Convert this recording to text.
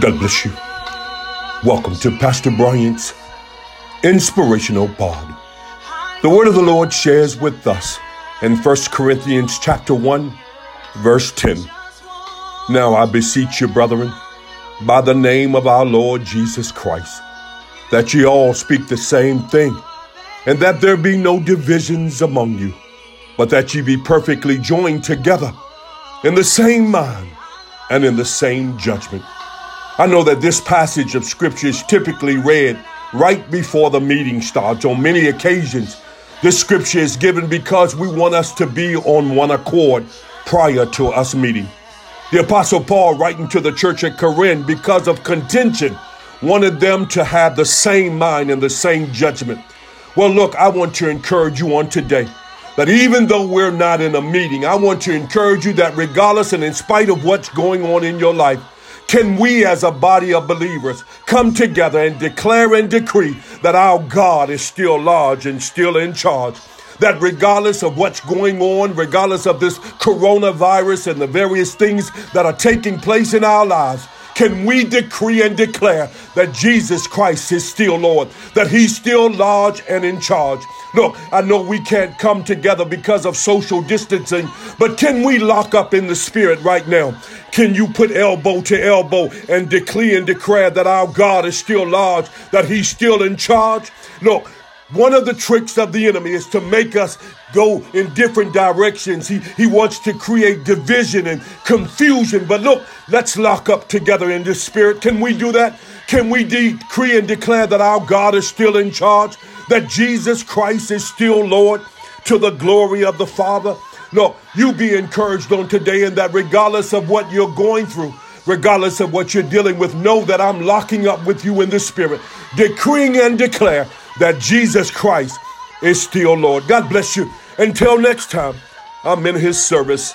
God bless you. Welcome to Pastor Bryant's Inspirational Pod. The word of the Lord shares with us in 1 Corinthians chapter 1, verse 10. Now I beseech you, brethren, by the name of our Lord Jesus Christ, that ye all speak the same thing, and that there be no divisions among you, but that ye be perfectly joined together in the same mind and in the same judgment. I know that this passage of scripture is typically read right before the meeting starts. On many occasions, this scripture is given because we want us to be on one accord prior to us meeting. The Apostle Paul, writing to the church at Corinth because of contention, wanted them to have the same mind and the same judgment. Well, look, I want to encourage you on today that even though we're not in a meeting, I want to encourage you that regardless and in spite of what's going on in your life, can we as a body of believers come together and declare and decree that our God is still large and still in charge? That regardless of what's going on, regardless of this coronavirus and the various things that are taking place in our lives, can we decree and declare that Jesus Christ is still Lord, that He's still large and in charge? Look, I know we can't come together because of social distancing, but can we lock up in the spirit right now? Can you put elbow to elbow and declare and declare that our God is still large, that He's still in charge? Look, one of the tricks of the enemy is to make us go in different directions. He, he wants to create division and confusion. But look, let's lock up together in this spirit. Can we do that? Can we decree and declare that our God is still in charge? That Jesus Christ is still Lord to the glory of the Father? Look, you be encouraged on today in that regardless of what you're going through, regardless of what you're dealing with, know that I'm locking up with you in the spirit, decreeing and declare that Jesus Christ is still Lord. God bless you. Until next time, I'm in his service.